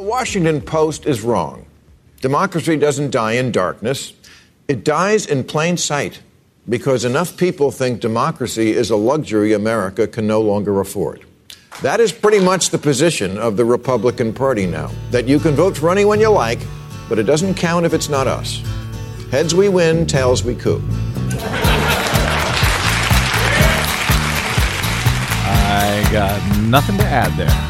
The Washington Post is wrong. Democracy doesn't die in darkness, it dies in plain sight because enough people think democracy is a luxury America can no longer afford. That is pretty much the position of the Republican Party now that you can vote for anyone you like, but it doesn't count if it's not us. Heads we win, tails we coup. I got nothing to add there.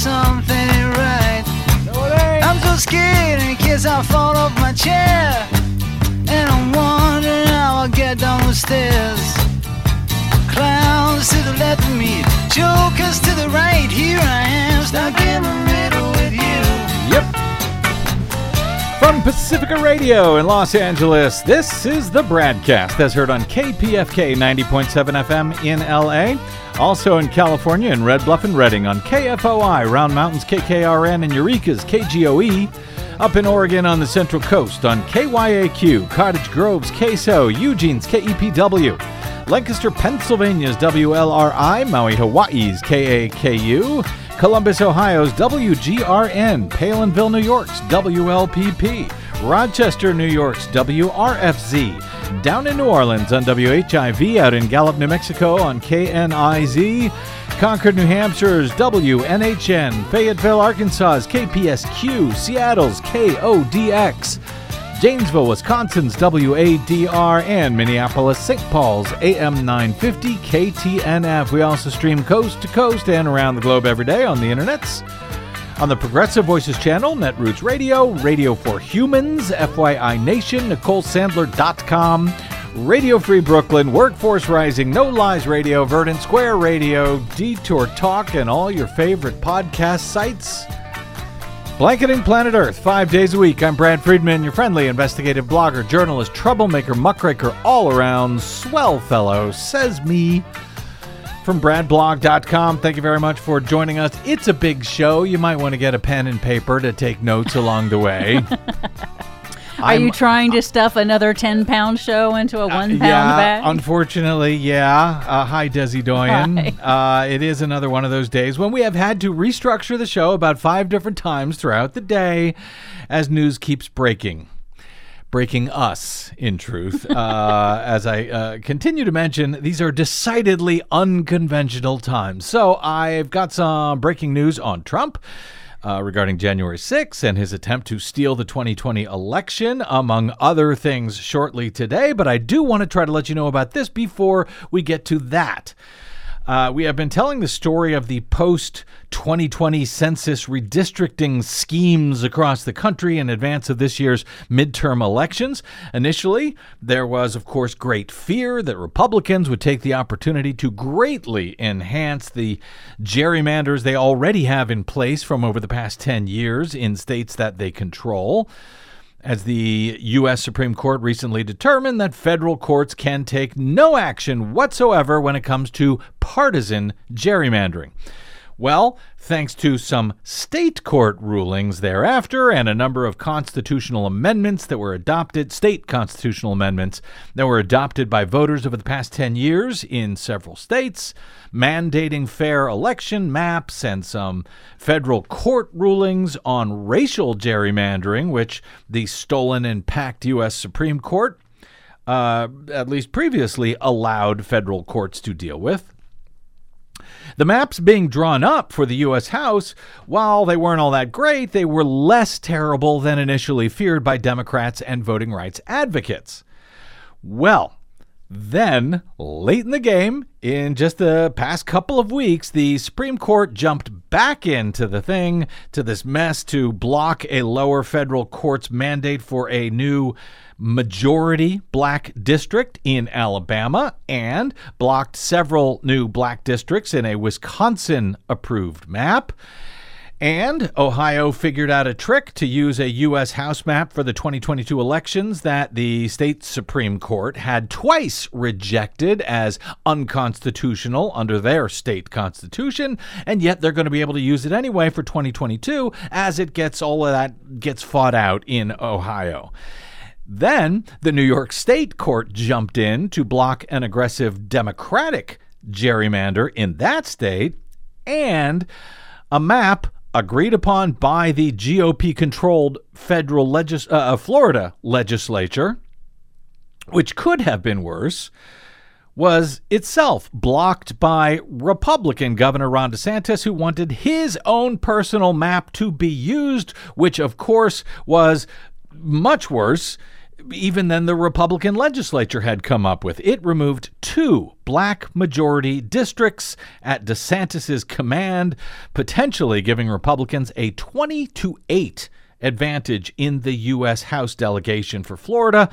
Something ain't right. I'm so scared in case I fall off my chair. And I'm wondering how I'll get down the stairs. Clowns to the left of me, jokers to the right. Here I am, stuck in the middle with you. Yep. From Pacifica Radio in Los Angeles, this is the BradCast as heard on KPFK 90.7 FM in LA. Also in California in Red Bluff and Redding on KFOI, Round Mountains KKRN, and Eureka's KGOE. Up in Oregon on the Central Coast on KYAQ, Cottage Grove's KSO, Eugene's KEPW. Lancaster, Pennsylvania's WLRI, Maui, Hawaii's KAKU, Columbus, Ohio's WGRN, Palenville, New York's WLPP, Rochester, New York's WRFZ, down in New Orleans on WHIV, out in Gallup, New Mexico on KNIZ, Concord, New Hampshire's WNHN, Fayetteville, Arkansas's KPSQ, Seattle's KODX. Janesville, Wisconsin's WADR, and Minneapolis, St. Paul's AM 950 KTNF. We also stream coast to coast and around the globe every day on the internets. On the Progressive Voices channel, Netroots Radio, Radio for Humans, FYI Nation, NicoleSandler.com, Radio Free Brooklyn, Workforce Rising, No Lies Radio, Verdant Square Radio, Detour Talk, and all your favorite podcast sites. Blanketing Planet Earth, five days a week. I'm Brad Friedman, your friendly investigative blogger, journalist, troublemaker, muckraker, all around swell fellow, says me. From bradblog.com, thank you very much for joining us. It's a big show. You might want to get a pen and paper to take notes along the way. Are you trying to stuff another 10 pound show into a one pound Uh, yeah, bag? unfortunately, yeah. Uh, hi, Desi Doyen. Uh, it is another one of those days when we have had to restructure the show about five different times throughout the day as news keeps breaking. Breaking us, in truth. uh, as I uh, continue to mention, these are decidedly unconventional times. So I've got some breaking news on Trump uh, regarding January 6th and his attempt to steal the 2020 election, among other things, shortly today. But I do want to try to let you know about this before we get to that. Uh, we have been telling the story of the post 2020 census redistricting schemes across the country in advance of this year's midterm elections. Initially, there was, of course, great fear that Republicans would take the opportunity to greatly enhance the gerrymanders they already have in place from over the past 10 years in states that they control as the U.S. Supreme Court recently determined that federal courts can take no action whatsoever when it comes to partisan gerrymandering. Well, thanks to some state court rulings thereafter and a number of constitutional amendments that were adopted, state constitutional amendments that were adopted by voters over the past 10 years in several states, mandating fair election maps and some federal court rulings on racial gerrymandering, which the stolen and packed U.S. Supreme Court, uh, at least previously, allowed federal courts to deal with. The maps being drawn up for the U.S. House, while they weren't all that great, they were less terrible than initially feared by Democrats and voting rights advocates. Well, then, late in the game, in just the past couple of weeks, the Supreme Court jumped back into the thing, to this mess, to block a lower federal court's mandate for a new majority black district in Alabama and blocked several new black districts in a Wisconsin approved map. And Ohio figured out a trick to use a U.S. House map for the 2022 elections that the state Supreme Court had twice rejected as unconstitutional under their state constitution, and yet they're going to be able to use it anyway for 2022 as it gets all of that gets fought out in Ohio. Then the New York State Court jumped in to block an aggressive Democratic gerrymander in that state, and a map agreed upon by the GOP controlled federal legis- uh, uh, Florida legislature, which could have been worse, was itself blocked by Republican Governor Ron DeSantis, who wanted his own personal map to be used, which, of course, was much worse even than the Republican legislature had come up with. It removed two black majority districts at DeSantis's command, potentially giving Republicans a 20 to 8 advantage in the U.S. House delegation for Florida.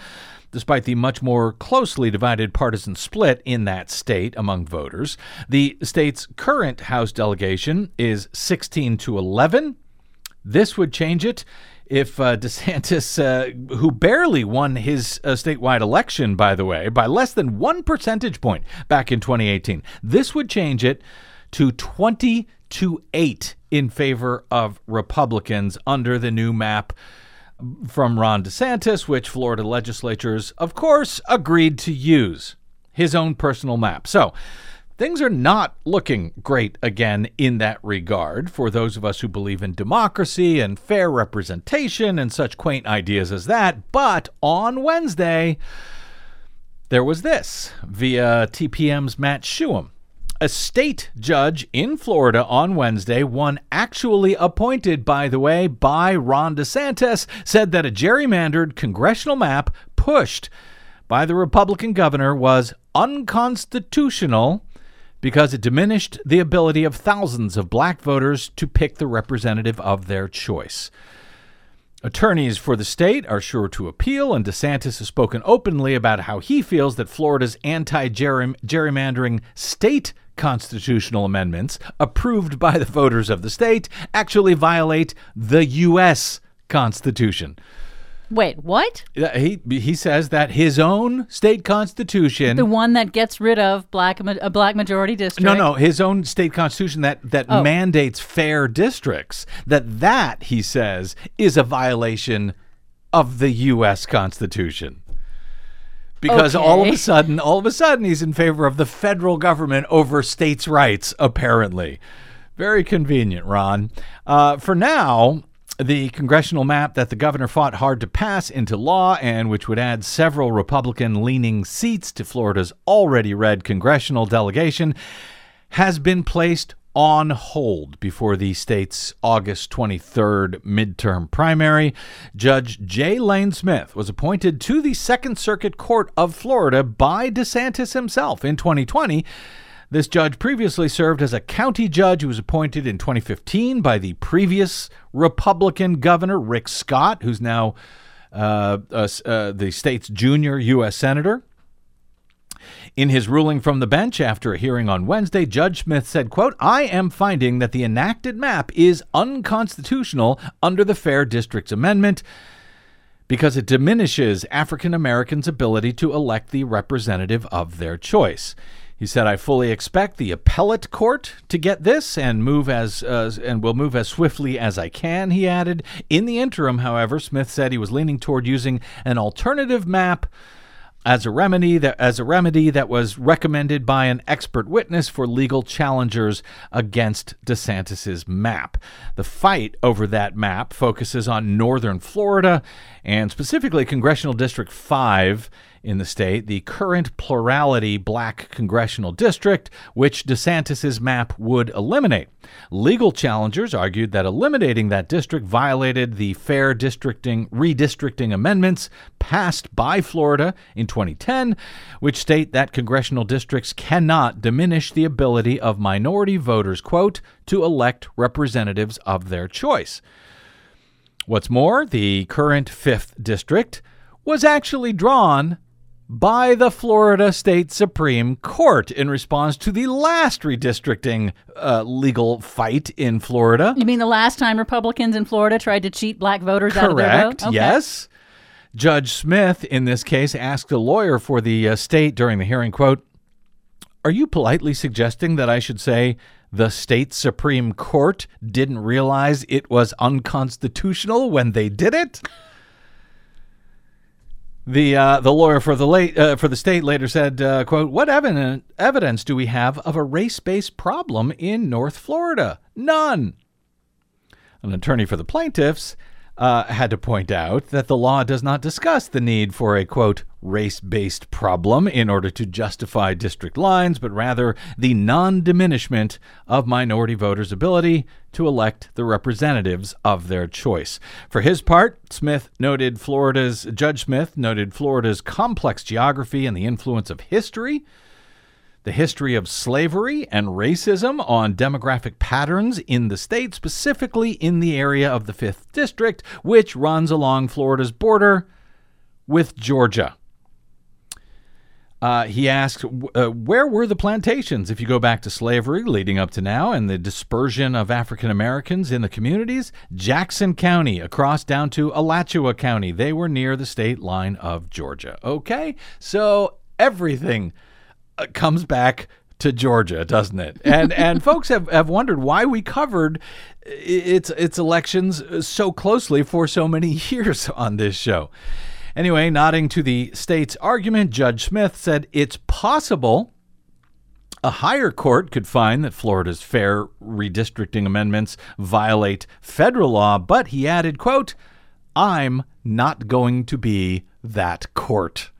Despite the much more closely divided partisan split in that state among voters, the state's current House delegation is 16 to 11. This would change it if uh, DeSantis, uh, who barely won his uh, statewide election, by the way, by less than one percentage point back in 2018, this would change it to 20 to 8 in favor of Republicans under the new map from Ron DeSantis, which Florida legislatures, of course, agreed to use his own personal map. So, Things are not looking great again in that regard for those of us who believe in democracy and fair representation and such quaint ideas as that. But on Wednesday, there was this via TPM's Matt Shuham. A state judge in Florida on Wednesday, one actually appointed, by the way, by Ron DeSantis, said that a gerrymandered congressional map pushed by the Republican governor was unconstitutional because it diminished the ability of thousands of black voters to pick the representative of their choice. Attorneys for the state are sure to appeal, and DeSantis has spoken openly about how he feels that Florida's anti gerrymandering state constitutional amendments, approved by the voters of the state, actually violate the U.S. Constitution. Wait, what? He he says that his own state constitution, the one that gets rid of black a black majority district. No, no, his own state constitution that that oh. mandates fair districts. That that he says is a violation of the U.S. Constitution. Because okay. all of a sudden, all of a sudden, he's in favor of the federal government over states' rights. Apparently, very convenient, Ron. Uh, for now, the congressional map that the governor fought hard to pass into law and which would add several Republican leaning seats to Florida's already red congressional delegation has been placed on hold before the state's August 23rd midterm primary. Judge J. Layne Smith was appointed to the Second Circuit Court of Florida by DeSantis himself in 2020 this judge previously served as a county judge who was appointed in 2015 by the previous Republican governor, Rick Scott, who's now uh, uh, uh, the state's junior U.S. Senator. In his ruling from the bench after a hearing on Wednesday, Judge Smith said, quote, I am finding that the enacted map is unconstitutional under the Fair Districts Amendment because it diminishes African Americans' ability to elect the representative of their choice. He said, "I fully expect the appellate court to get this and move as uh, and will move as swiftly as I can." He added. In the interim, however, Smith said he was leaning toward using an alternative map as a remedy that as a remedy that was recommended by an expert witness for legal challengers against DeSantis's map. The fight over that map focuses on northern Florida and specifically congressional district 5 in the state, the current plurality black congressional district, which DeSantis's map would eliminate. Legal challengers argued that eliminating that district violated the fair districting redistricting amendments passed by Florida in 2010, which state that congressional districts cannot diminish the ability of minority voters, quote, to elect representatives of their choice. What's more, the current 5th district was actually drawn by the Florida State Supreme Court in response to the last redistricting uh, legal fight in Florida. You mean the last time Republicans in Florida tried to cheat black voters Correct, out of their vote? Okay. Yes. Judge Smith, in this case, asked a lawyer for the uh, state during the hearing, quote, Are you politely suggesting that I should say the state Supreme Court didn't realize it was unconstitutional when they did it? The uh, the lawyer for the late uh, for the state later said, uh, "quote What evidence evidence do we have of a race based problem in North Florida? None." An attorney for the plaintiffs uh, had to point out that the law does not discuss the need for a quote race based problem in order to justify district lines, but rather the non diminishment of minority voters' ability to elect the representatives of their choice. For his part, Smith noted Florida's Judge Smith noted Florida's complex geography and the influence of history the history of slavery and racism on demographic patterns in the state, specifically in the area of the 5th District, which runs along Florida's border with Georgia. Uh, he asked, uh, where were the plantations if you go back to slavery leading up to now and the dispersion of African Americans in the communities? Jackson County, across down to Alachua County. They were near the state line of Georgia. Okay, so everything Uh, comes back to Georgia, doesn't it? And and folks have, have wondered why we covered its its elections uh, so closely for so many years on this show. Anyway, nodding to the state's argument, Judge Smith said it's possible a higher court could find that Florida's fair redistricting amendments violate federal law, but he added, quote, I'm not going to be that court.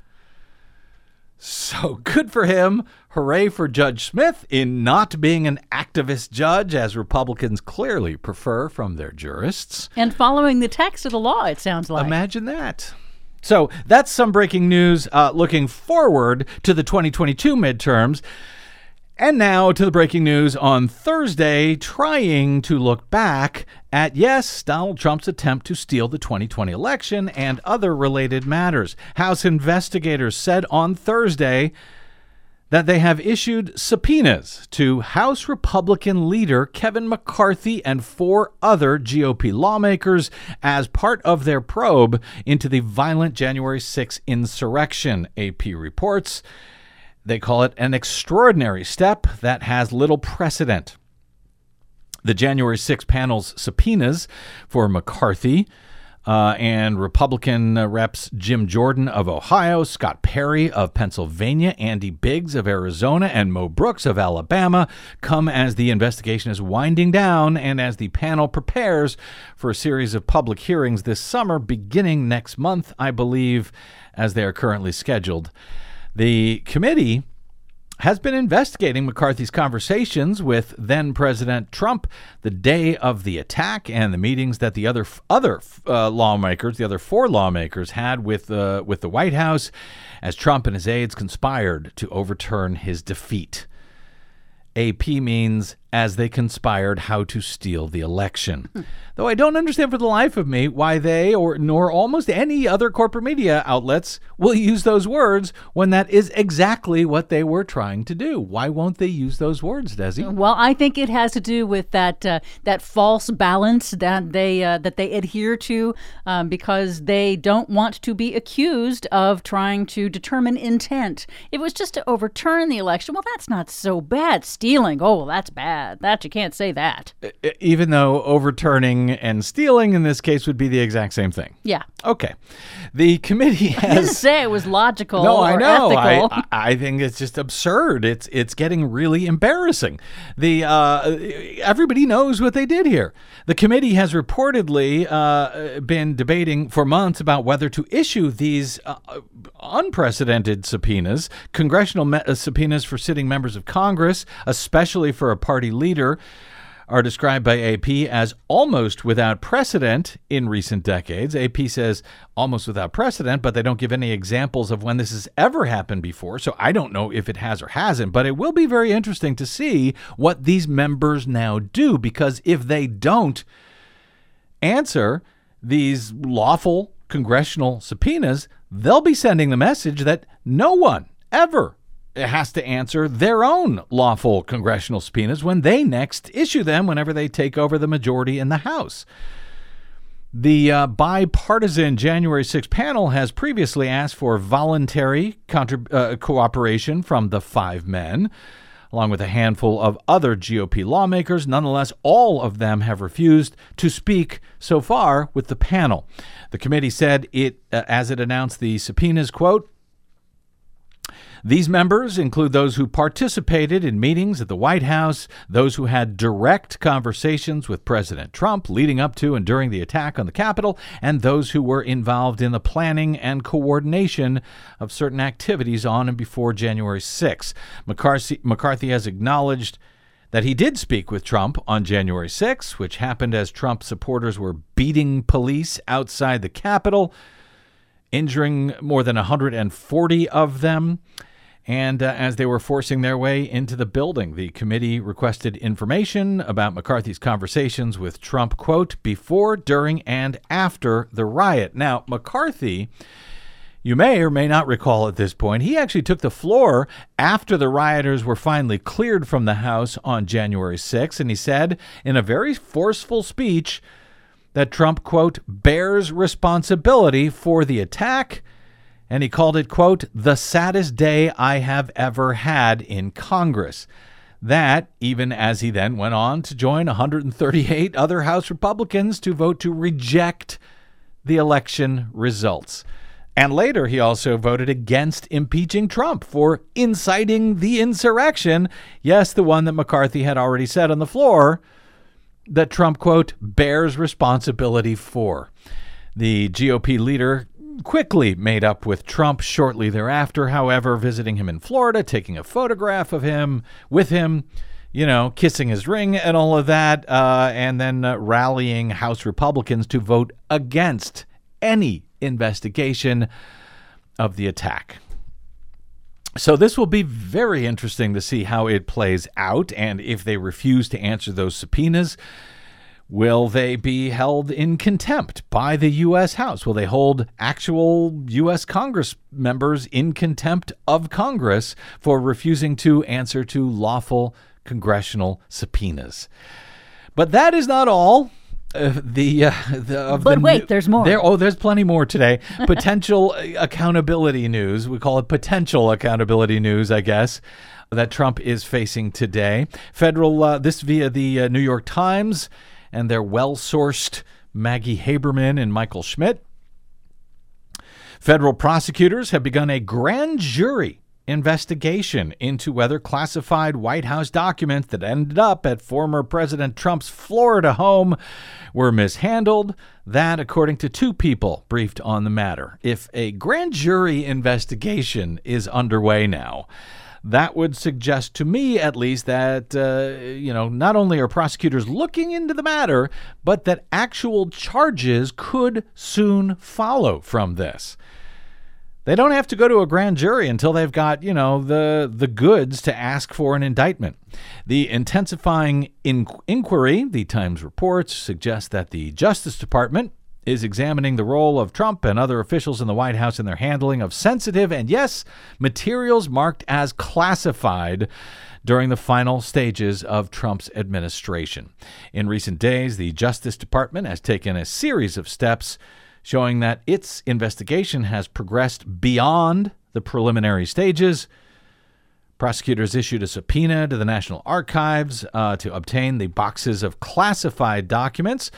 So good for him. Hooray for Judge Smith in not being an activist judge, as Republicans clearly prefer from their jurists. And following the text of the law, it sounds like. Imagine that. So that's some breaking news uh, looking forward to the 2022 midterms. And now to the breaking news on Thursday, trying to look back at, yes, Donald Trump's attempt to steal the 2020 election and other related matters. House investigators said on Thursday that they have issued subpoenas to House Republican leader Kevin McCarthy and four other GOP lawmakers as part of their probe into the violent January 6 insurrection, AP reports. They call it an extraordinary step that has little precedent. The January 6 panel's subpoenas for McCarthy uh, and Republican reps Jim Jordan of Ohio, Scott Perry of Pennsylvania, Andy Biggs of Arizona, and Mo Brooks of Alabama come as the investigation is winding down and as the panel prepares for a series of public hearings this summer, beginning next month, I believe, as they are currently scheduled. The committee has been investigating McCarthy's conversations with then President Trump the day of the attack and the meetings that the other other uh, lawmakers, the other four lawmakers, had with uh, with the White House as Trump and his aides conspired to overturn his defeat. AP means as they conspired how to steal the election. Though I don't understand for the life of me why they or nor almost any other corporate media outlets will use those words when that is exactly what they were trying to do. Why won't they use those words, Desi? Well, I think it has to do with that uh, that false balance that they uh, that they adhere to um, because they don't want to be accused of trying to determine intent. It was just to overturn the election, well, that's not so bad. Stealing, oh, well, that's bad. That you can't say that. Even though overturning and stealing in this case would be the exact same thing. Yeah. Okay. The committee I didn't say it was logical No, or I know. ethical. I, I think it's just absurd. It's it's getting really embarrassing. The uh, everybody knows what they did here. The committee has reportedly uh, been debating for months about whether to issue these uh, unprecedented subpoenas, congressional me- uh, subpoenas for sitting members of Congress, especially for a party leader are described by AP as almost without precedent in recent decades. AP says almost without precedent, but they don't give any examples of when this has ever happened before. So I don't know if it has or hasn't, but it will be very interesting to see what these members now do because if they don't answer these lawful congressional subpoenas, they'll be sending the message that no one ever has to answer their own lawful congressional subpoenas when they next issue them whenever they take over the majority in the House. The uh, bipartisan January 6 panel has previously asked for voluntary contrib- uh, cooperation from the five men, along with a handful of other GOP lawmakers. Nonetheless, all of them have refused to speak so far with the panel. The committee said it, uh, as it announced the subpoenas, quote, these members include those who participated in meetings at the White House, those who had direct conversations with President Trump leading up to and during the attack on the Capitol, and those who were involved in the planning and coordination of certain activities on and before January 6. McCarthy, McCarthy has acknowledged that he did speak with Trump on January 6, which happened as Trump supporters were beating police outside the Capitol, injuring more than 140 of them. And uh, as they were forcing their way into the building, the committee requested information about McCarthy's conversations with Trump, quote, before, during, and after the riot. Now, McCarthy, you may or may not recall at this point, he actually took the floor after the rioters were finally cleared from the House on January 6, and he said in a very forceful speech that Trump, quote, bears responsibility for the attack and he called it, quote, the saddest day I have ever had in Congress. That, even as he then went on to join 138 other House Republicans to vote to reject the election results. And later, he also voted against impeaching Trump for inciting the insurrection. Yes, the one that McCarthy had already said on the floor that Trump, quote, bears responsibility for. The GOP leader quickly made up with Trump shortly thereafter, however, visiting him in Florida, taking a photograph of him with him, you know, kissing his ring and all of that, uh, and then uh, rallying House Republicans to vote against any investigation of the attack. So, this will be very interesting to see how it plays out and if they refuse to answer those subpoenas Will they be held in contempt by the U.S. House? Will they hold actual U.S. Congress members in contempt of Congress for refusing to answer to lawful congressional subpoenas? But that is not all. Uh, the, uh, the but the wait, there's more. There, oh, there's plenty more today. Potential accountability news. We call it potential accountability news, I guess that Trump is facing today. Federal, uh, this via the uh, New York Times and their well sourced Maggie Haberman and Michael Schmidt. Federal prosecutors have begun a grand jury investigation into whether classified White House documents that ended up at former President Trump's Florida home were mishandled. That, according to two people briefed on the matter. If a grand jury investigation is underway now, that would suggest to me, at least, that, uh, you know, not only are prosecutors looking into the matter, but that actual charges could soon follow from this. They don't have to go to a grand jury until they've got, you know, the the goods to ask for an indictment. The intensifying in- inquiry, the Times reports, suggests that the Justice Department is examining the role of Trump and other officials in the White House in their handling of sensitive and, yes, materials marked as classified during the final stages of Trump's administration. In recent days, the Justice Department has taken a series of steps showing that its investigation has progressed beyond the preliminary stages. Prosecutors issued a subpoena to the National Archives uh, to obtain the boxes of classified documents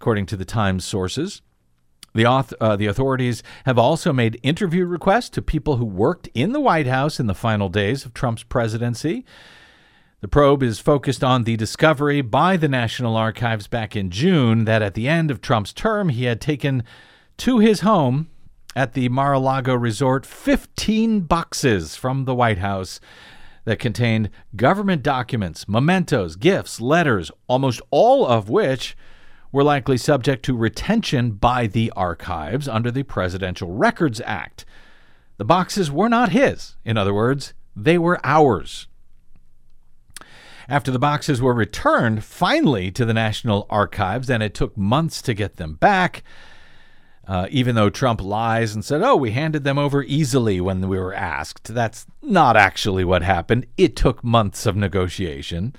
according to the Times sources. The, auth- uh, the authorities have also made interview requests to people who worked in the White House in the final days of Trump's presidency. The probe is focused on the discovery by the National Archives back in June that at the end of Trump's term, he had taken to his home at the Mar a Lago resort 15 boxes from the White House that contained government documents, mementos, gifts, letters, almost all of which were likely subject to retention by the archives under the Presidential Records Act. The boxes were not his. In other words, they were ours. After the boxes were returned finally to the National Archives, and it took months to get them back, uh, even though Trump lies and said, oh, we handed them over easily when we were asked. That's not actually what happened. It took months of negotiation.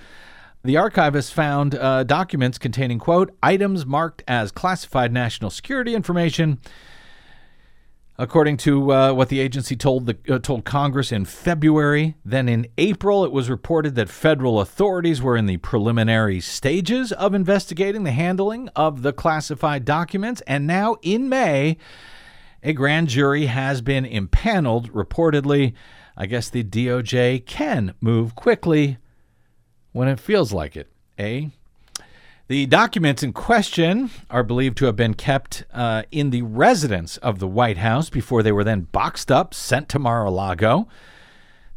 The archivist found uh, documents containing, quote, items marked as classified national security information according to uh, what the agency told the uh, told Congress in February. Then in April, it was reported that federal authorities were in the preliminary stages of investigating the handling of the classified documents, and now in May, a grand jury has been impaneled. Reportedly, I guess the DOJ can move quickly when it feels like it. Eh? The documents in question are believed to have been kept uh, in the residence of the White House before they were then boxed up, sent to Mar a Lago.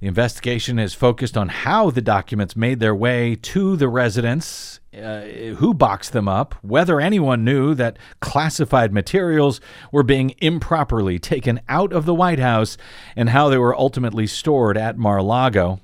The investigation is focused on how the documents made their way to the residence, uh, who boxed them up, whether anyone knew that classified materials were being improperly taken out of the White House, and how they were ultimately stored at Mar a Lago.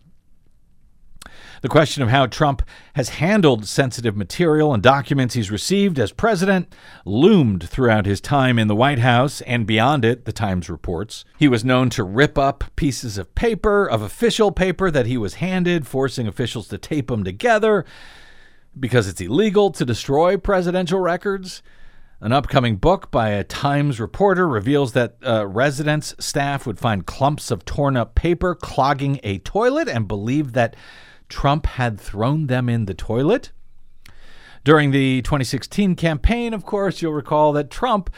The question of how Trump has handled sensitive material and documents he's received as president loomed throughout his time in the White House and beyond it, the Times reports. He was known to rip up pieces of paper, of official paper that he was handed, forcing officials to tape them together because it's illegal to destroy presidential records. An upcoming book by a Times reporter reveals that uh, residents' staff would find clumps of torn up paper clogging a toilet and believe that Trump had thrown them in the toilet. During the 2016 campaign, of course, you'll recall that Trump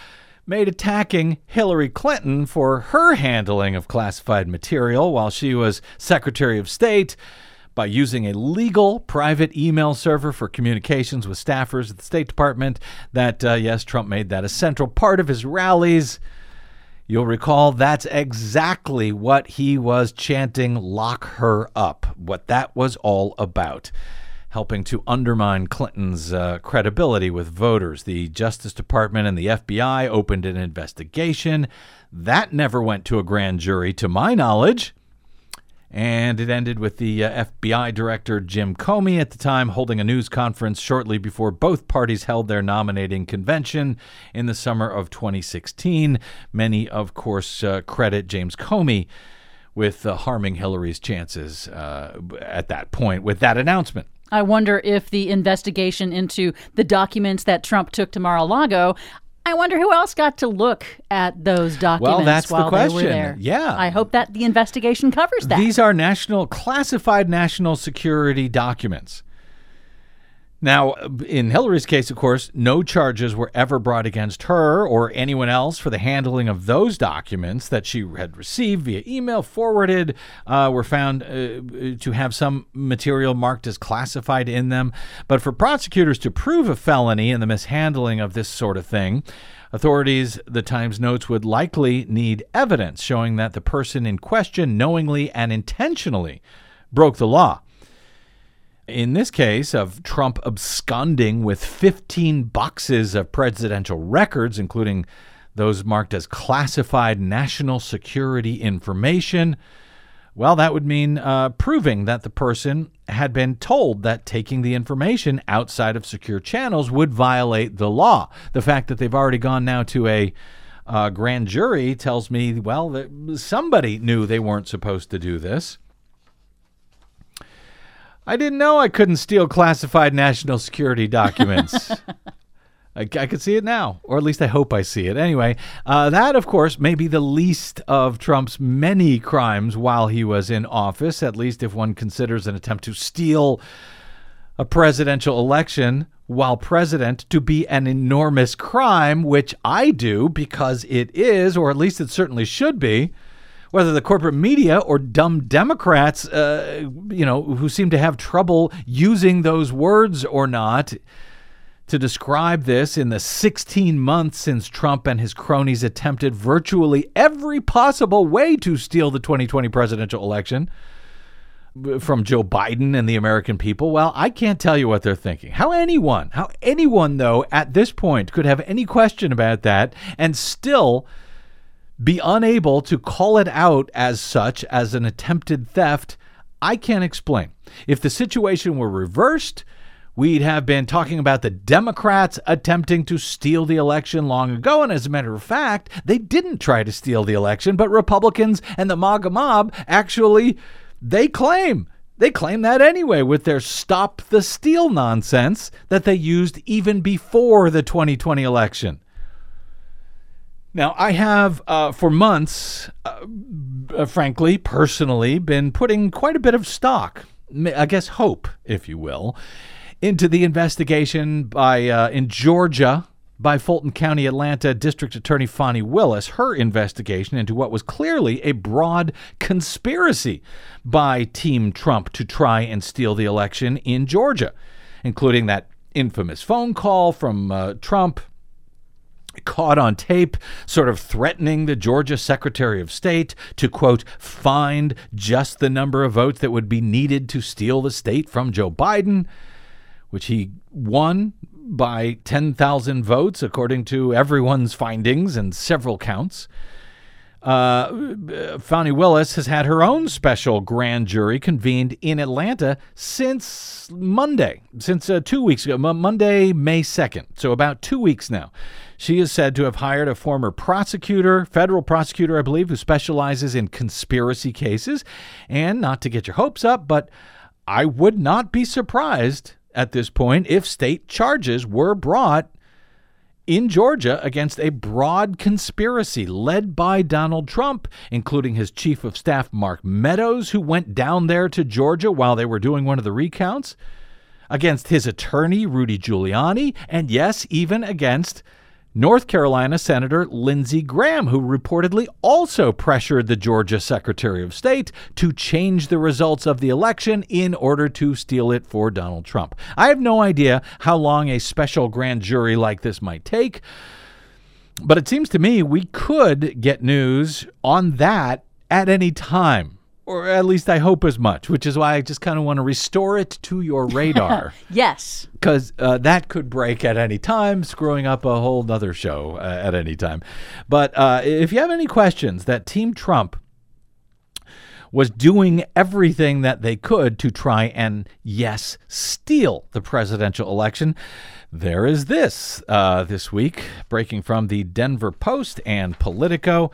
made attacking Hillary Clinton for her handling of classified material while she was Secretary of State by using a legal private email server for communications with staffers at the State Department. That, uh, yes, Trump made that a central part of his rallies. You'll recall that's exactly what he was chanting lock her up, what that was all about. Helping to undermine Clinton's uh, credibility with voters. The Justice Department and the FBI opened an investigation. That never went to a grand jury, to my knowledge. And it ended with the uh, FBI director Jim Comey at the time holding a news conference shortly before both parties held their nominating convention in the summer of 2016. Many, of course, uh, credit James Comey with uh, harming Hillary's chances uh, at that point with that announcement. I wonder if the investigation into the documents that Trump took to Mar a Lago. I wonder who else got to look at those documents Well, that's the while they were question. there. Yeah. I hope that the investigation covers that. These are national classified national security documents. Now, in Hillary's case, of course, no charges were ever brought against her or anyone else for the handling of those documents that she had received via email, forwarded, uh, were found uh, to have some material marked as classified in them. But for prosecutors to prove a felony in the mishandling of this sort of thing, Authorities, the Times notes, would likely need evidence showing that the person in question knowingly and intentionally broke the law. In this case, of Trump absconding with 15 boxes of presidential records, including those marked as classified national security information, well, that would mean uh, proving that the person had been told that taking the information outside of secure channels would violate the law. The fact that they've already gone now to a uh, grand jury tells me, well, that somebody knew they weren't supposed to do this. I didn't know I couldn't steal classified national security documents. I, I could see it now, or at least I hope I see it. Anyway, uh, that, of course, may be the least of Trump's many crimes while he was in office, at least if one considers an attempt to steal a presidential election while president to be an enormous crime, which I do because it is, or at least it certainly should be whether the corporate media or dumb Democrats, uh, you know, who seem to have trouble using those words or not to describe this in the 16 months since Trump and his cronies attempted virtually every possible way to steal the 2020 presidential election from Joe Biden and the American people. Well, I can't tell you what they're thinking. How anyone, how anyone though at this point could have any question about that and still be unable to call it out as such as an attempted theft, I can't explain. If the situation were reversed, we'd have been talking about the Democrats attempting to steal the election long ago. And as a matter of fact, they didn't try to steal the election, but Republicans and the MAGA mob actually, they claim. They claim that anyway with their stop the steal nonsense that they used even before the 2020 election. Now, I have, uh, for months, uh, uh, frankly, personally, been putting quite a bit of stock, I guess hope, if you will, into the investigation by uh, in Georgia by Fulton County, Atlanta District Attorney Fani Willis, her investigation into what was clearly a broad conspiracy by Team Trump to try and steal the election in Georgia, including that infamous phone call from uh, Trump caught on tape, sort of threatening the Georgia Secretary of State to, quote, find just the number of votes that would be needed to steal the state from Joe Biden, which he won by 10,000 votes, according to everyone's findings and several counts. Uh, Fani Willis has had her own special grand jury convened in Atlanta since Monday, since uh, two weeks ago, Monday, May 2nd. So about two weeks now. She is said to have hired a former prosecutor, federal prosecutor, I believe, who specializes in conspiracy cases. And not to get your hopes up, but I would not be surprised at this point if state charges were brought in Georgia against a broad conspiracy led by Donald Trump, including his chief of staff, Mark Meadows, who went down there to Georgia while they were doing one of the recounts, against his attorney, Rudy Giuliani, and yes, even against North Carolina Senator Lindsey Graham, who reportedly also pressured the Georgia Secretary of State to change the results of the election in order to steal it for Donald Trump. I have no idea how long a special grand jury like this might take, but it seems to me we could get news on that at any time or at least I hope as much, which is why I just kind of want to restore it to your radar. yes. Because uh, that could break at any time, screwing up a whole other show uh, at any time. But uh, if you have any questions that Team Trump was doing everything that they could to try and, yes, steal the presidential election. There is this uh, this week, breaking from the Denver Post and Politico.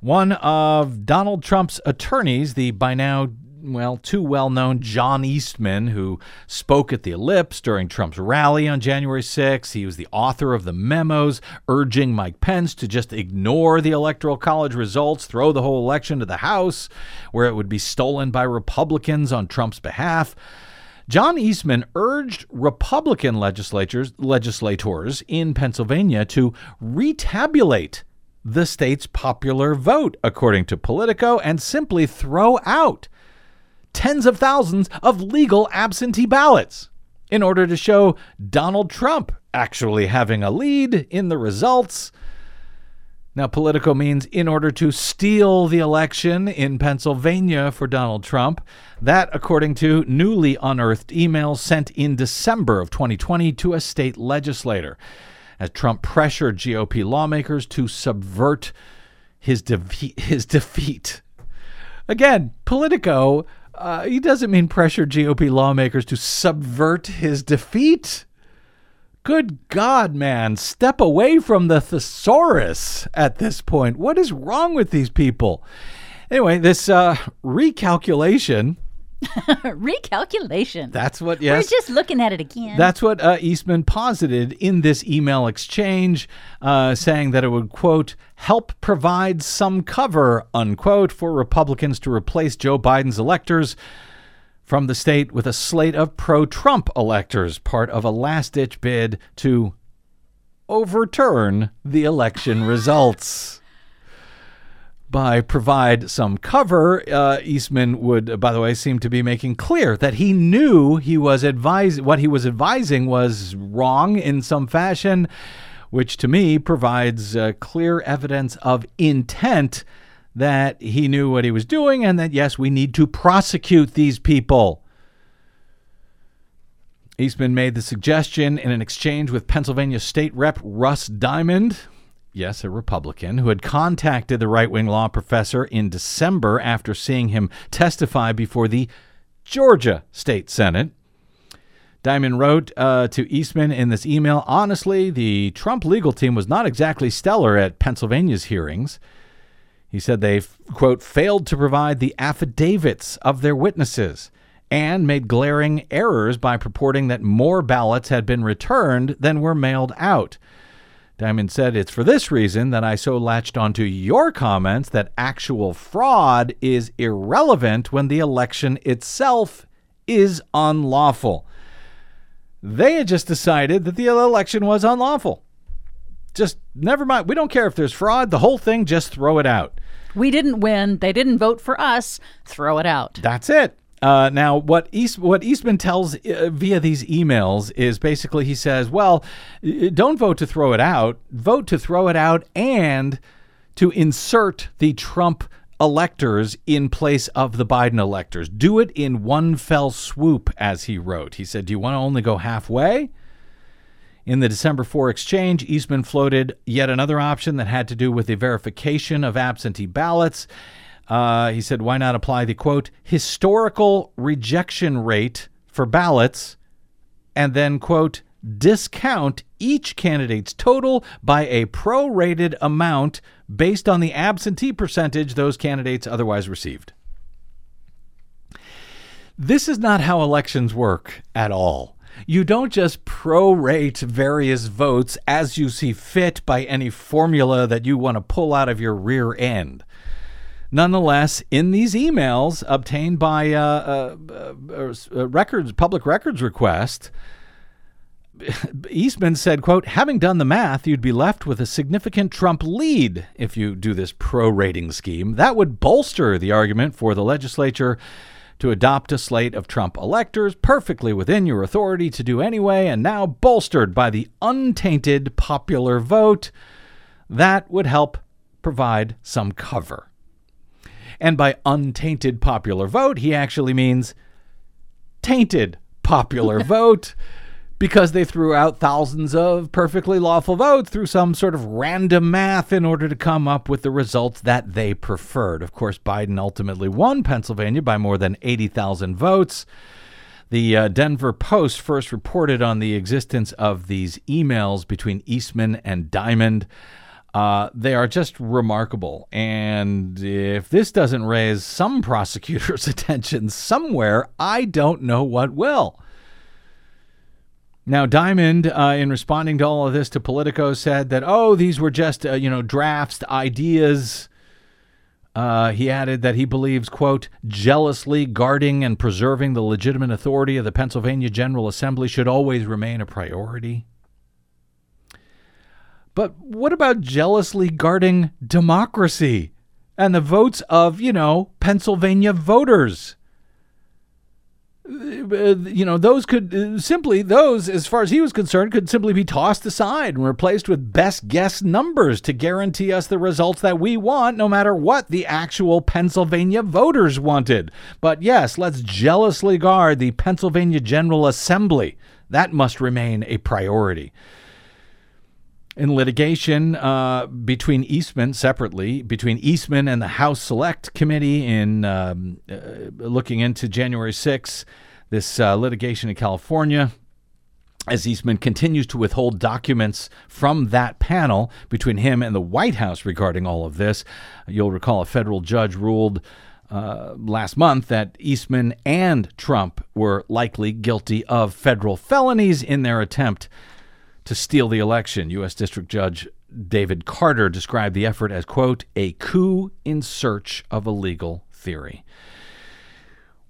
One of Donald Trump's attorneys, the by now well, too well known John Eastman, who spoke at the Ellipse during Trump's rally on January 6. He was the author of the memos urging Mike Pence to just ignore the Electoral College results, throw the whole election to the House, where it would be stolen by Republicans on Trump's behalf. John Eastman urged Republican legislators, legislators in Pennsylvania to retabulate the state's popular vote, according to Politico, and simply throw out tens of thousands of legal absentee ballots in order to show Donald Trump actually having a lead in the results. Now, Politico means in order to steal the election in Pennsylvania for Donald Trump. That, according to newly unearthed emails sent in December of 2020 to a state legislator as Trump pressured GOP lawmakers to subvert his, defeat. his defeat. Again, Politico, uh, he doesn't mean pressure GOP lawmakers to subvert his defeat. Good God, man, step away from the thesaurus at this point. What is wrong with these people? Anyway, this uh, recalculation Recalculation. That's what, yes. We're just looking at it again. That's what uh, Eastman posited in this email exchange, uh, saying that it would, quote, help provide some cover, unquote, for Republicans to replace Joe Biden's electors from the state with a slate of pro Trump electors, part of a last ditch bid to overturn the election results by provide some cover, uh, Eastman would, by the way, seem to be making clear that he knew he was advising what he was advising was wrong in some fashion, which to me provides uh, clear evidence of intent that he knew what he was doing and that yes, we need to prosecute these people. Eastman made the suggestion in an exchange with Pennsylvania State Rep Russ Diamond, yes, a Republican, who had contacted the right wing law professor in December after seeing him testify before the Georgia State Senate. Diamond wrote uh, to Eastman in this email Honestly, the Trump legal team was not exactly stellar at Pennsylvania's hearings. He said they, quote, failed to provide the affidavits of their witnesses and made glaring errors by purporting that more ballots had been returned than were mailed out. Diamond said, It's for this reason that I so latched onto your comments that actual fraud is irrelevant when the election itself is unlawful. They had just decided that the election was unlawful. Just never mind. We don't care if there's fraud. The whole thing, just throw it out. We didn't win. They didn't vote for us. Throw it out. That's it. Uh, now, what East what Eastman tells uh, via these emails is basically he says, "Well, don't vote to throw it out. Vote to throw it out and to insert the Trump electors in place of the Biden electors. Do it in one fell swoop," as he wrote. He said, "Do you want to only go halfway?" In the December 4 exchange, Eastman floated yet another option that had to do with the verification of absentee ballots. Uh, he said, why not apply the quote, historical rejection rate for ballots, and then, quote, discount each candidate's total by a prorated amount based on the absentee percentage those candidates otherwise received. This is not how elections work at all. You don't just prorate various votes as you see fit by any formula that you want to pull out of your rear end. Nonetheless, in these emails obtained by uh, uh, uh, records, public records request, Eastman said, quote, having done the math, you'd be left with a significant Trump lead if you do this prorating scheme. That would bolster the argument for the legislature to adopt a slate of Trump electors perfectly within your authority to do anyway, and now bolstered by the untainted popular vote. That would help provide some cover. And by untainted popular vote, he actually means tainted popular vote because they threw out thousands of perfectly lawful votes through some sort of random math in order to come up with the results that they preferred. Of course, Biden ultimately won Pennsylvania by more than 80,000 votes. The uh, Denver Post first reported on the existence of these emails between Eastman and Diamond. Uh, they are just remarkable. And if this doesn't raise some prosecutor's attention somewhere, I don't know what will. Now, Diamond, uh, in responding to all of this to Politico, said that, oh, these were just, uh, you know, drafts, ideas. Uh, he added that he believes, quote, jealously guarding and preserving the legitimate authority of the Pennsylvania General Assembly should always remain a priority. But what about jealously guarding democracy and the votes of, you know, Pennsylvania voters? Uh, you know, those could uh, simply, those, as far as he was concerned, could simply be tossed aside and replaced with best guess numbers to guarantee us the results that we want, no matter what the actual Pennsylvania voters wanted. But yes, let's jealously guard the Pennsylvania General Assembly. That must remain a priority in litigation uh, between Eastman separately, between Eastman and the House Select Committee in um, uh, looking into January 6th, this uh, litigation in California. As Eastman continues to withhold documents from that panel between him and the White House regarding all of this, you'll recall a federal judge ruled uh, last month that Eastman and Trump were likely guilty of federal felonies in their attempt to steal the election. U.S. District Judge David Carter described the effort as, quote, a coup in search of a legal theory.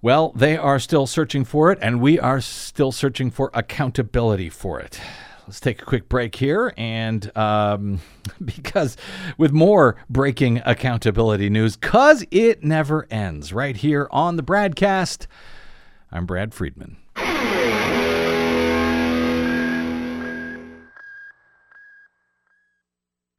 Well, they are still searching for it, and we are still searching for accountability for it. Let's take a quick break here, and um, because with more breaking accountability news, because it never ends, right here on the BradCast, I'm Brad Friedman.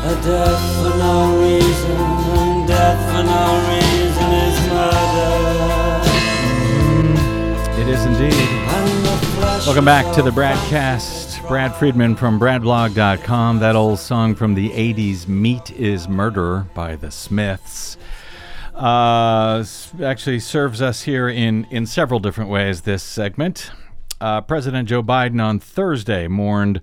A death for no reason, and death for no reason is murder. It is indeed. Welcome back to the BradCast. Brad Friedman from BradBlog.com. That old song from the 80s, Meat is Murder by the Smiths. Uh, actually serves us here in, in several different ways, this segment. Uh, President Joe Biden on Thursday mourned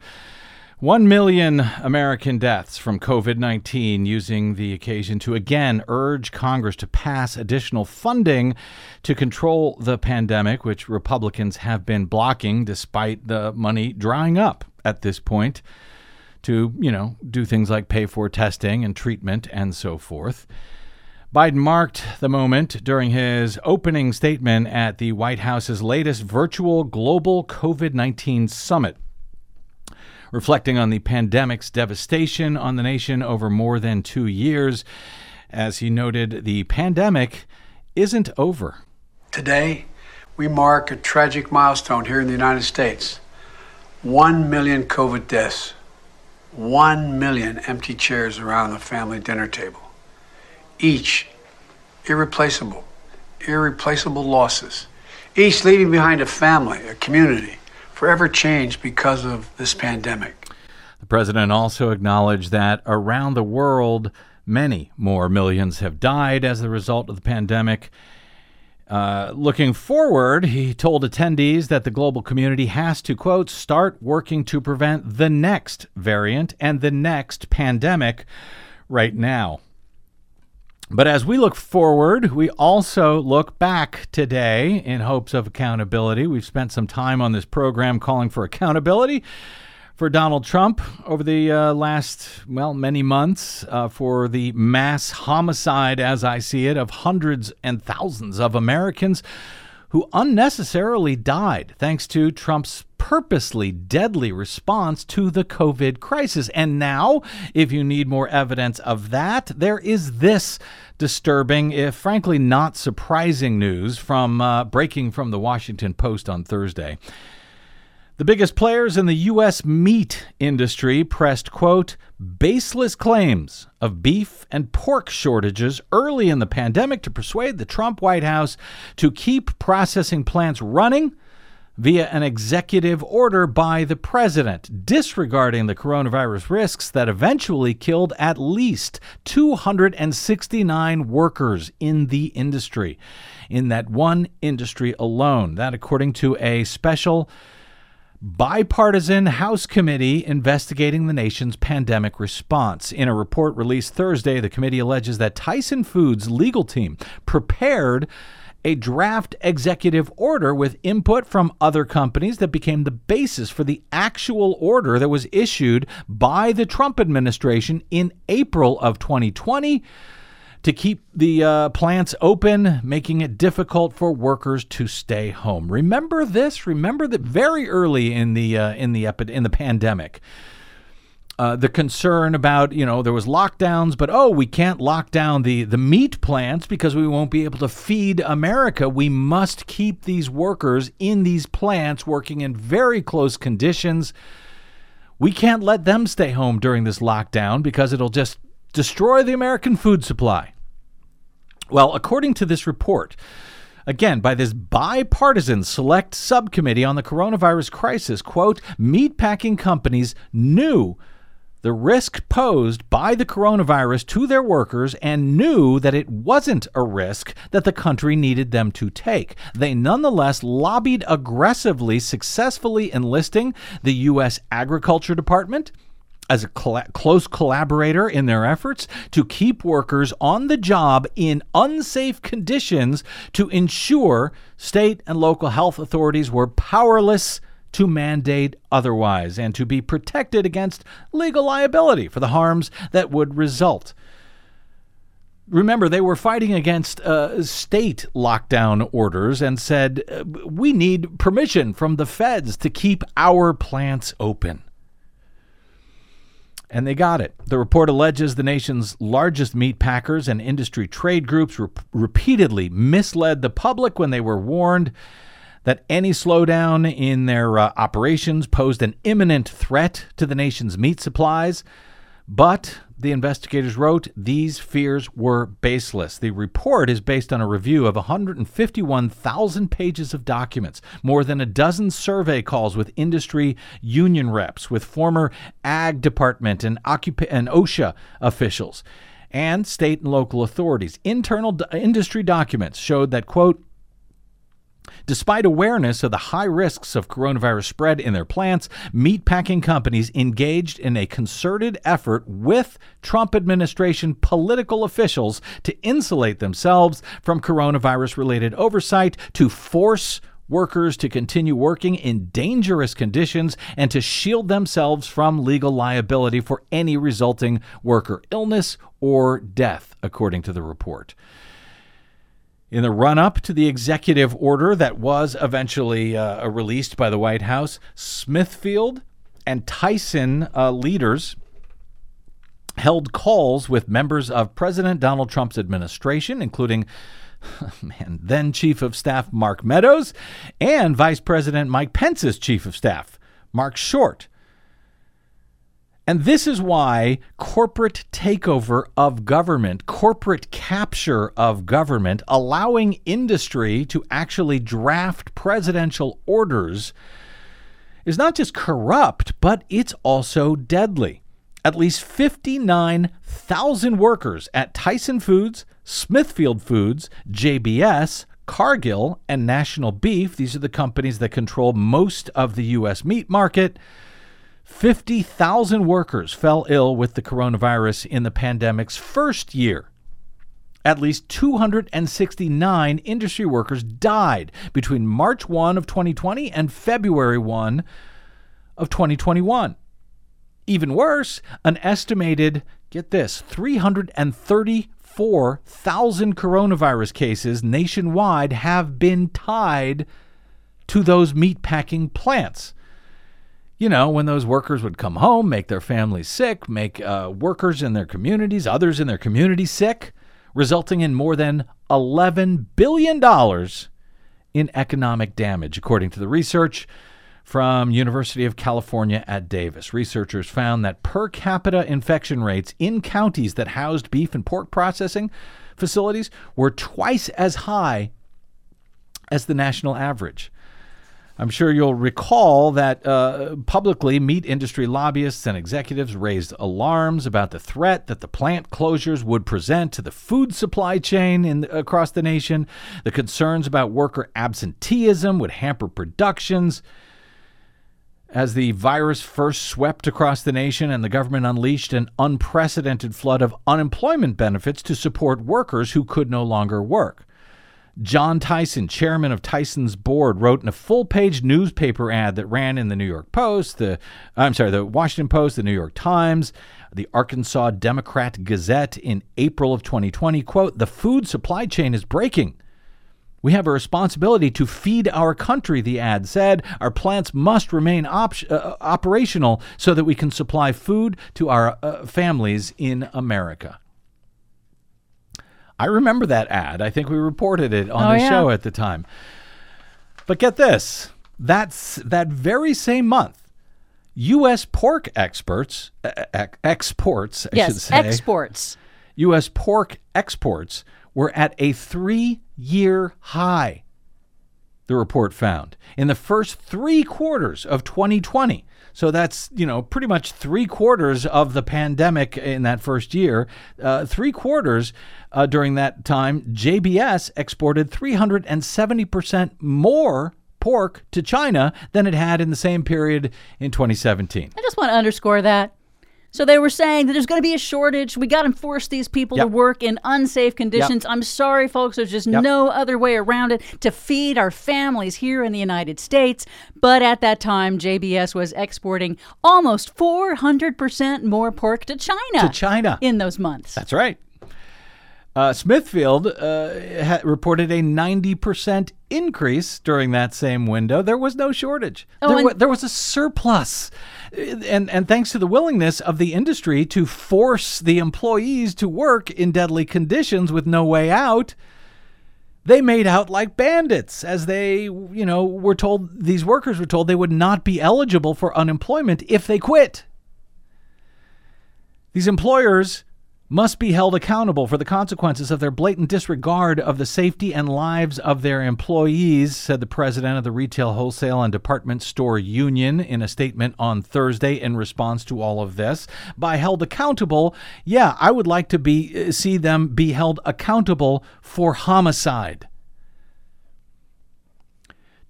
1 million American deaths from COVID 19, using the occasion to again urge Congress to pass additional funding to control the pandemic, which Republicans have been blocking despite the money drying up at this point to, you know, do things like pay for testing and treatment and so forth. Biden marked the moment during his opening statement at the White House's latest virtual global COVID 19 summit reflecting on the pandemic's devastation on the nation over more than two years. As he noted, the pandemic isn't over. Today, we mark a tragic milestone here in the United States 1 million COVID deaths, 1 million empty chairs around the family dinner table. Each irreplaceable, irreplaceable losses, each leaving behind a family, a community forever changed because of this pandemic. The president also acknowledged that around the world, many more millions have died as a result of the pandemic. Uh, looking forward, he told attendees that the global community has to, quote, start working to prevent the next variant and the next pandemic right now. But as we look forward, we also look back today in hopes of accountability. We've spent some time on this program calling for accountability for Donald Trump over the uh, last, well, many months uh, for the mass homicide, as I see it, of hundreds and thousands of Americans who unnecessarily died thanks to Trump's purposely deadly response to the COVID crisis. And now, if you need more evidence of that, there is this disturbing, if frankly not surprising news from uh, breaking from the Washington Post on Thursday. The biggest players in the U.S. meat industry pressed, quote, baseless claims of beef and pork shortages early in the pandemic to persuade the Trump White House to keep processing plants running via an executive order by the president, disregarding the coronavirus risks that eventually killed at least 269 workers in the industry, in that one industry alone. That, according to a special bipartisan House committee investigating the nation's pandemic response. In a report released Thursday, the committee alleges that Tyson Foods' legal team prepared a draft executive order with input from other companies that became the basis for the actual order that was issued by the Trump administration in April of 2020 to keep the uh, plants open, making it difficult for workers to stay home. Remember this? Remember that very early in the uh, in the epi- in the pandemic, uh, the concern about you know there was lockdowns, but oh we can't lock down the the meat plants because we won't be able to feed America. We must keep these workers in these plants working in very close conditions. We can't let them stay home during this lockdown because it'll just destroy the American food supply. Well, according to this report, again by this bipartisan select subcommittee on the coronavirus crisis, quote, meatpacking companies knew the risk posed by the coronavirus to their workers and knew that it wasn't a risk that the country needed them to take. They nonetheless lobbied aggressively, successfully enlisting the U.S. Agriculture Department as a cl- close collaborator in their efforts to keep workers on the job in unsafe conditions to ensure state and local health authorities were powerless to mandate otherwise and to be protected against legal liability for the harms that would result. Remember, they were fighting against uh, state lockdown orders and said, uh, we need permission from the feds to keep our plants open. And they got it. The report alleges the nation's largest meat packers and industry trade groups re- repeatedly misled the public when they were warned that any slowdown in their uh, operations posed an imminent threat to the nation's meat supplies. But the investigators wrote these fears were baseless. The report is based on a review of 151,000 pages of documents, more than a dozen survey calls with industry union reps, with former Ag Department and, and OSHA officials, and state and local authorities. Internal industry documents showed that, quote, Despite awareness of the high risks of coronavirus spread in their plants, meatpacking companies engaged in a concerted effort with Trump administration political officials to insulate themselves from coronavirus related oversight, to force workers to continue working in dangerous conditions and to shield themselves from legal liability for any resulting worker illness or death, according to the report. In the run up to the executive order that was eventually uh, released by the White House, Smithfield and Tyson uh, leaders held calls with members of President Donald Trump's administration, including man, then Chief of Staff Mark Meadows and Vice President Mike Pence's Chief of Staff, Marc Short. And this is why corporate takeover of government, corporate capture of government, allowing industry to actually draft presidential orders is not just corrupt, but it's also deadly. At least 59,000 workers at Tyson Foods, Smithfield Foods, JBS, Cargill, and National Beef, these are the companies that control most of the U.S. meat market 50,000 workers fell ill with the coronavirus in the pandemic's first year. At least 269 industry workers died between March 1 of 2020 and February 1 of 2021. Even worse, an estimated, get this, 334,000 coronavirus cases nationwide have been tied to those meatpacking plants you know, when those workers would come home, make their families sick, make uh, workers in their communities, others in their community sick, resulting in more than $11 billion in economic damage, according to the research from University of California at Davis. Researchers found that per capita infection rates in counties that housed beef and pork processing facilities were twice as high as the national average. I'm sure you'll recall that uh, publicly, meat industry lobbyists and executives raised alarms about the threat that the plant closures would present to the food supply chain in, across the nation. The concerns about worker absenteeism would hamper productions. As the virus first swept across the nation and the government unleashed an unprecedented flood of unemployment benefits to support workers who could no longer work. John Tyson, chairman of Tyson's board, wrote in a full page newspaper ad that ran in the New York Post, the I'm sorry, the Washington Post, the New York Times, the Arkansas Democrat Gazette in April of 2020, quote, "The food supply chain is breaking." We have a responsibility to feed our country, the ad said. Our plants must remain op- uh, operational so that we can supply food to our uh, families in America. I remember that ad. I think we reported it on Oh, the yeah. show at the time. But get this that's that very same month, U.S. pork experts, uh, ex- exports, I should Yes, say, exports. U.S. pork exports were at a three year high, the report found, in the first three quarters of 2020. So that's, you know, pretty much three quarters of the pandemic in that first year. Uh, three quarters uh, during that time, JBS exported 370% more pork to China than it had in the same period in 2017. I just want to underscore that. So they were saying that there's going to be a shortage. We got to force these people to work in unsafe conditions. I'm sorry, folks. There's just Yep. no other way around it to feed our families here in the United States. But at that time, JBS was exporting almost 400% more pork to China. To China. In those months. That's right. Uh, Smithfield uh, ha- reported a 90% increase during that same window. There was no shortage. Oh, there, and- there was a surplus. And, and thanks to the willingness of the industry to force the employees to work in deadly conditions with no way out, they made out like bandits as they, you know, were told, these workers were told they would not be eligible for unemployment if they quit. These employers must be held accountable for the consequences of their blatant disregard of the safety and lives of their employees, said the president of the Retail, Wholesale, and Department Store Union in a statement on Thursday in response to all of this. By held accountable, yeah, I would like to be uh, see them be held accountable for homicide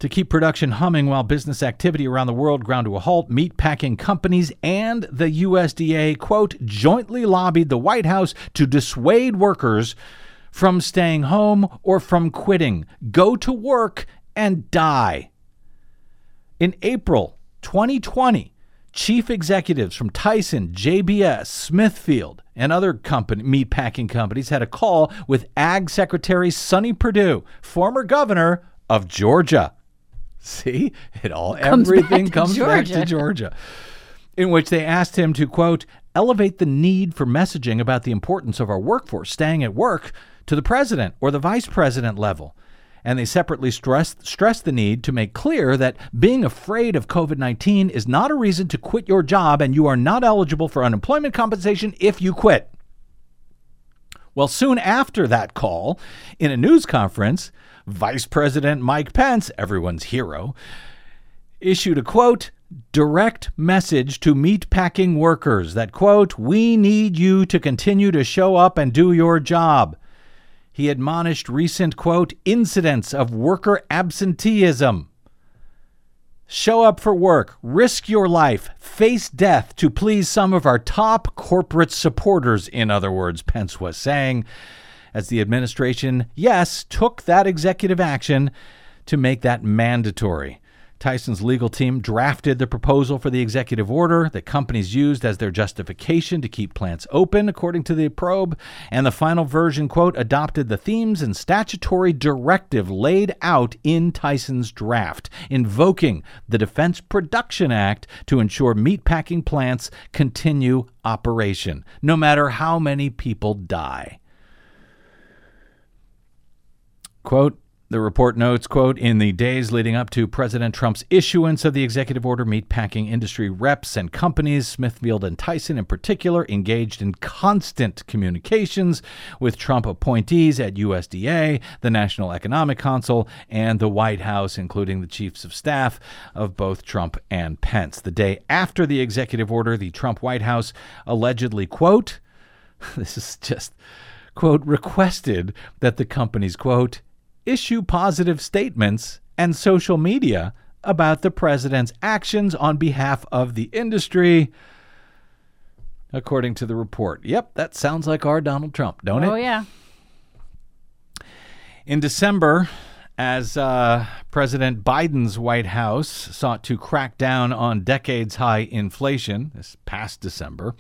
to keep production humming while business activity around the world ground to a halt, meatpacking companies and the USDA, quote, jointly lobbied the White House to dissuade workers from staying home or from quitting. Go to work and die. In April 2020, chief executives from Tyson, JBS, Smithfield, and other company, meatpacking companies had a call with Ag Secretary Sonny Perdue, former governor of Georgia. See, it all Comes everything back comes back to Georgia. Georgia. In which they asked him to quote elevate the need for messaging about the importance of our workforce staying at work to the president or the vice president level. And they separately stressed stressed the need to make clear that being afraid of COVID-19 is not a reason to quit your job and you are not eligible for unemployment compensation if you quit. Well, soon after that call, in a news conference, Vice President Mike Pence, everyone's hero, issued a quote, direct message to meatpacking workers that, quote, we need you to continue to show up and do your job. He admonished recent, quote, incidents of worker absenteeism. Show up for work, risk your life, face death to please some of our top corporate supporters, in other words, Pence was saying, as the administration, yes, took that executive action to make that mandatory. Tyson's legal team drafted the proposal for the executive order that companies used as their justification to keep plants open, according to the probe, and the final version, quote, adopted the themes and statutory directive laid out in Tyson's draft, invoking the Defense Production Act to ensure meatpacking plants continue operation, no matter how many people die. Quote, the report notes, quote, in the days leading up to President Trump's issuance of the executive order, meatpacking industry reps and companies, Smithfield and Tyson in particular, engaged in constant communications with Trump appointees at USDA, the National Economic Council, and the White House, including the chiefs of staff of both Trump and Pence. The day after the executive order, the Trump White House allegedly, quote, this is just, quote, requested that the companies, quote, issue positive statements and social media about the president's actions on behalf of the industry, according to the report. Yep, that sounds like our Donald Trump, don't it? Oh, yeah. In December, as uh, President Biden's White House sought to crack down on decades high inflation this past December,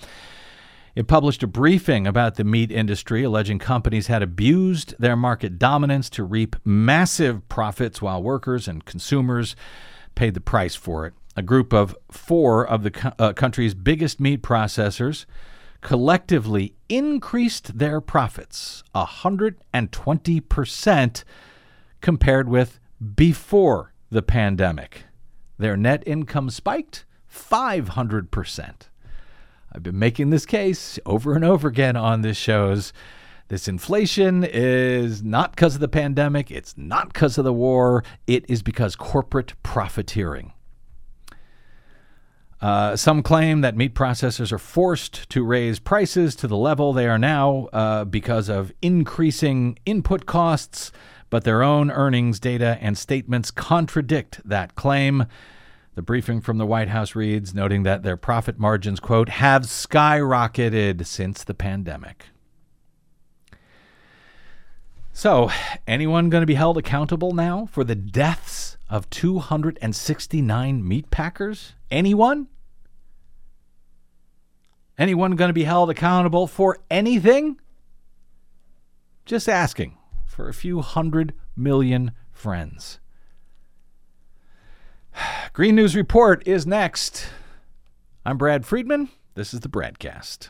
it published a briefing about the meat industry, alleging companies had abused their market dominance to reap massive profits while workers and consumers paid the price for it. A group of four of the co- uh, country's biggest meat processors collectively increased their profits 120% compared with before the pandemic. Their net income spiked 500%. I've been making this case over and over again on this show's. This inflation is not because of the pandemic, it's not because of the war, it is because corporate profiteering. Uh, some claim that meat processors are forced to raise prices to the level they are now uh, because of increasing input costs, but their own earnings data and statements contradict that claim. The briefing from the White House reads, noting that their profit margins, quote, have skyrocketed since the pandemic. So, anyone going to be held accountable now for the deaths of 269 meat packers? Anyone? Anyone going to be held accountable for anything? Just asking for a few hundred million friends. Green News Report is next. I'm Brad Friedman. This is the BradCast.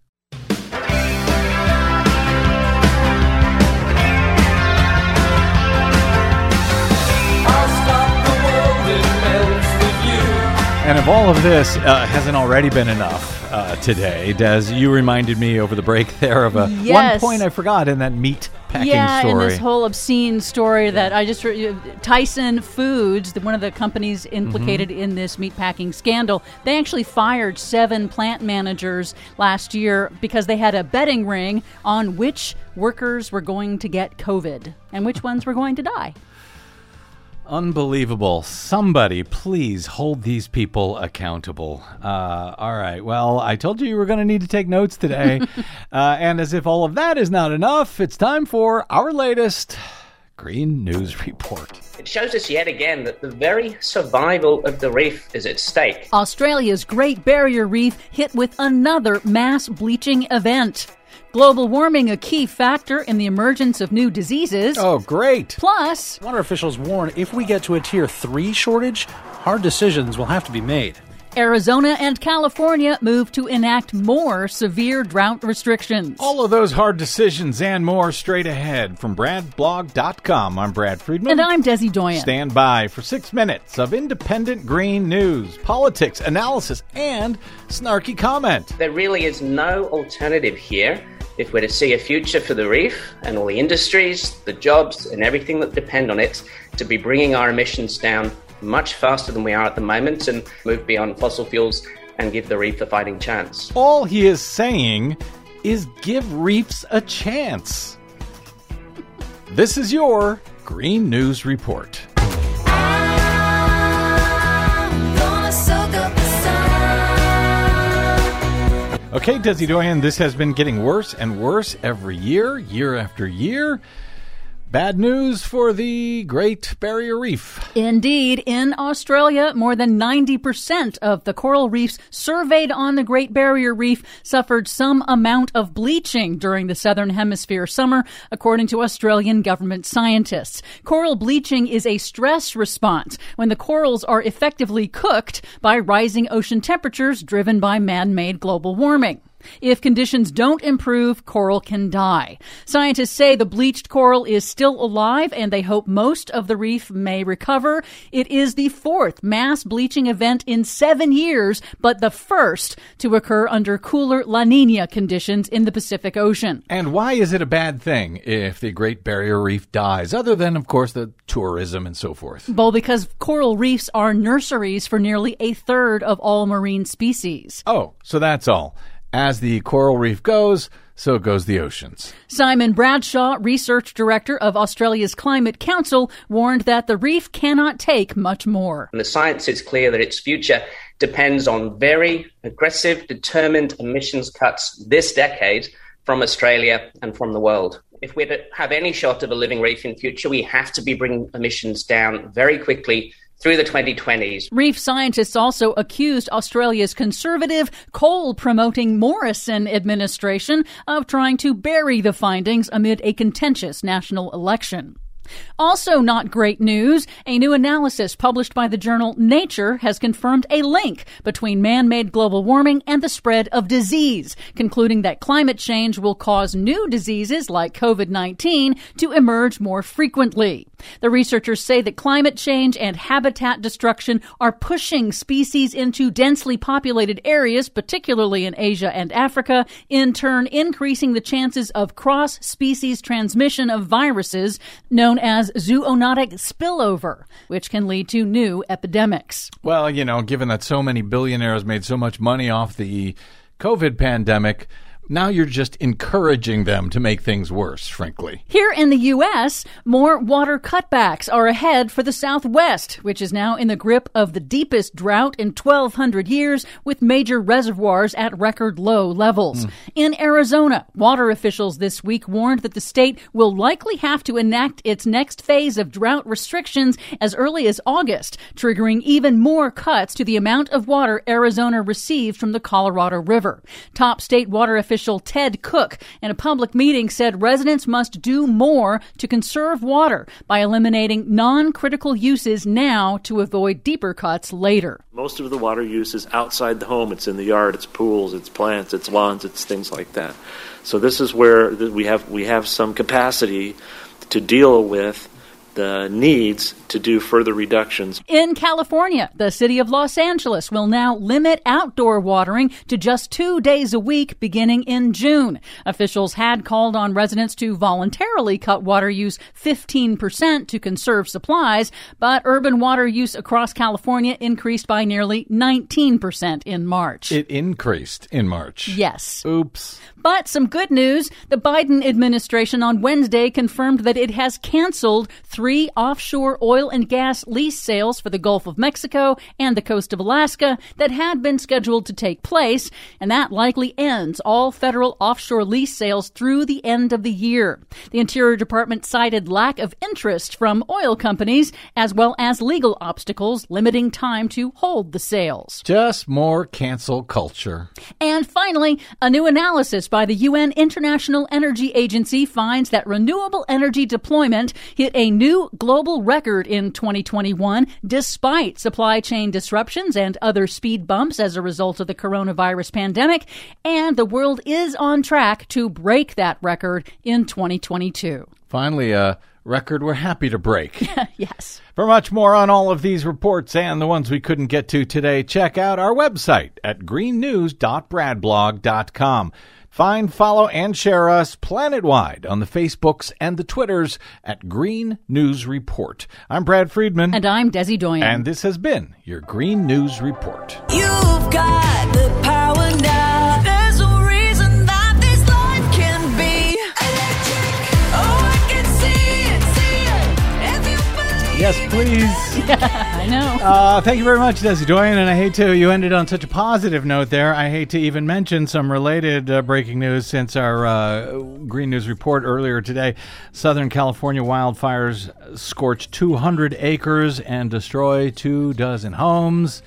And if all of this uh, hasn't already been enough uh, today, Des, you reminded me over the break there of a one point I forgot in that meat packing yeah, story. in this whole obscene story that I just re- Tyson Foods, one of the companies implicated Mm-hmm. in this meat packing scandal, they actually fired seven plant managers last year because they had a betting ring on which workers were going to get COVID and which ones were going to die. Unbelievable. Somebody, please hold these people accountable. Uh, all right. Well, I told you you were going to need to take notes today. uh, and as if all of that is not enough, it's time for our latest Green News Report. It shows us yet again that the very survival of the reef is at stake. Australia's Great Barrier Reef hit with another mass bleaching event. Global warming a key factor in the emergence of new diseases. Oh, great. Plus, Water officials warn if we get to a tier 3 shortage, hard decisions will have to be made. Arizona and California move to enact more severe drought restrictions. All of those hard decisions and more straight ahead from BradBlog.com. I'm Brad Friedman. And I'm Desi Doyen. Stand by for six minutes of independent green news, politics, analysis, and snarky comment. There really is no alternative here if we're to see a future for the reef and all the industries, the jobs, and everything that depend on it to be bringing our emissions down much faster than we are at the moment and move beyond fossil fuels and give the reef a fighting chance. All he is saying is give reefs a chance. This is your Green News Report. Okay, Desi Doyen, this has been getting worse and worse every year, year after year. Bad news for the Great Barrier Reef. Indeed, in Australia, more than 90% of the coral reefs surveyed on the Great Barrier Reef suffered some amount of bleaching during the Southern Hemisphere summer, according to Australian government scientists. Coral bleaching is a stress response when the corals are effectively cooked by rising ocean temperatures driven by man made global warming. If conditions don't improve, coral can die. Scientists say the bleached coral is still alive and they hope most of the reef may recover. It is the fourth mass bleaching event in seven years, but the first to occur under cooler La Nina conditions in the Pacific Ocean. And why is it a bad thing if the Great Barrier Reef dies, other than, of course, the tourism and so forth? Well, because coral reefs are nurseries for nearly a third of all marine species. Oh, so that's all. As the coral reef goes, so goes the oceans. Simon Bradshaw, research director of Australia's Climate Council, warned that the reef cannot take much more. And the science is clear that its future depends on very aggressive, determined emissions cuts this decade from Australia and from the world. If we're to have any shot of a living reef in future, we have to be bringing emissions down very quickly through the 2020s. Reef scientists also accused Australia's conservative, coal promoting Morrison administration of trying to bury the findings amid a contentious national election. Also, not great news. A new analysis published by the journal Nature has confirmed a link between man made global warming and the spread of disease, concluding that climate change will cause new diseases like COVID 19 to emerge more frequently. The researchers say that climate change and habitat destruction are pushing species into densely populated areas, particularly in Asia and Africa, in turn increasing the chances of cross species transmission of viruses known as zoonotic spillover, which can lead to new epidemics. Well, you know, given that so many billionaires made so much money off the COVID pandemic, Now you're just encouraging them to make things worse, frankly. Here in the U.S., more water cutbacks are ahead for the Southwest, which is now in the grip of the deepest drought in 1,200 years, with major reservoirs at record low levels. Mm. In Arizona, water officials this week warned that the state will likely have to enact its next phase of drought restrictions as early as August, triggering even more cuts to the amount of water Arizona receives from the Colorado River. Top state water officials official Ted Cooke in a public meeting said residents must do more to conserve water by eliminating non critical uses now to avoid deeper cuts later. Most of the water use is outside the home. It's in the yard, it's pools, it's plants, it's lawns, it's things like that. So this is where we have we have some capacity to deal with the needs to do further reductions. In California, the city of Los Angeles will now limit outdoor watering to just two days a week beginning in June. Officials had called on residents to voluntarily cut water use 15% to conserve supplies, but urban water use across California increased by nearly 19% in March. It increased in March. Yes. Oops. But some good news the Biden administration on Wednesday confirmed that it has canceled three offshore oil and gas lease sales for the Gulf of Mexico and the coast of Alaska that had been scheduled to take place, and that likely ends all federal offshore lease sales through the end of the year. The Interior Department cited lack of interest from oil companies as well as legal obstacles limiting time to hold the sales. Just more cancel culture. And finally, a new analysis by the UN International Energy Agency finds that renewable energy deployment hit a new global record in 2021 despite supply chain disruptions and other speed bumps as a result of the coronavirus pandemic. And the world is on track to break that record in 2022. Finally, a record we're happy to break. yes. For much more on all of these reports and the ones we couldn't get to today, check out our website at greennews.bradblog.com. Find, follow, and share us planet-wide on the Facebooks and the Twitters at Green News Report. I'm Brad Friedman. And I'm Desi Doyen. And this has been your Green News Report. You've got the power now. Yes, please. I know. Uh, thank you very much, Desi Doyen. And I hate to, you ended on such a positive note there. I hate to even mention some related uh, breaking news since our uh, Green News report earlier today. Southern California wildfires scorch 200 acres and destroy two dozen homes.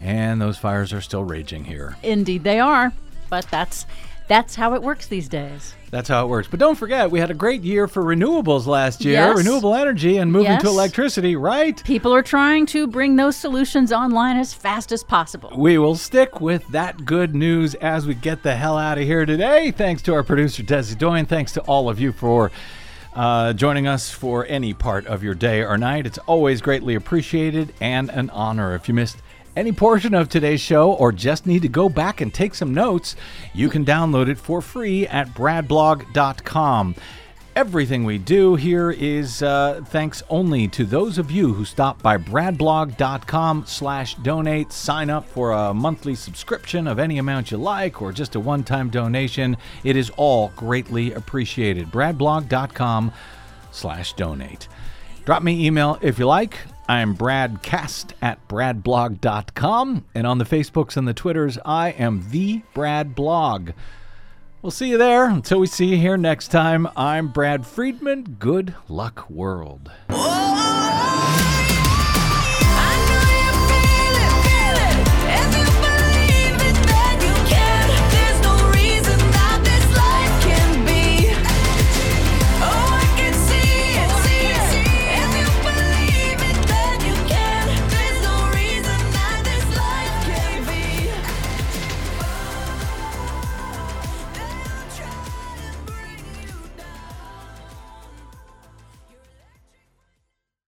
And those fires are still raging here. Indeed, they are. But that's that's how it works these days. That's how it works. But don't forget, we had a great year for renewables last year, yes. renewable energy and moving yes. to electricity, right? People are trying to bring those solutions online as fast as possible. We will stick with that good news as we get the hell out of here today. Thanks to our producer, Desi Doyen. Thanks to all of you for. Uh, joining us for any part of your day or night. It's always greatly appreciated and an honor. If you missed any portion of today's show or just need to go back and take some notes, you can download it for free at bradblog.com. Everything we do here is uh, thanks only to those of you who stop by bradblog.com slash donate, sign up for a monthly subscription of any amount you like or just a one-time donation. It is all greatly appreciated. bradblog.com slash donate. Drop me email if you like. I'm Brad Cast at bradblog.com. And on the Facebooks and the Twitters, I am the Brad Blog. We'll see you there. Until we see you here next time, I'm Brad Friedman. Good luck, world.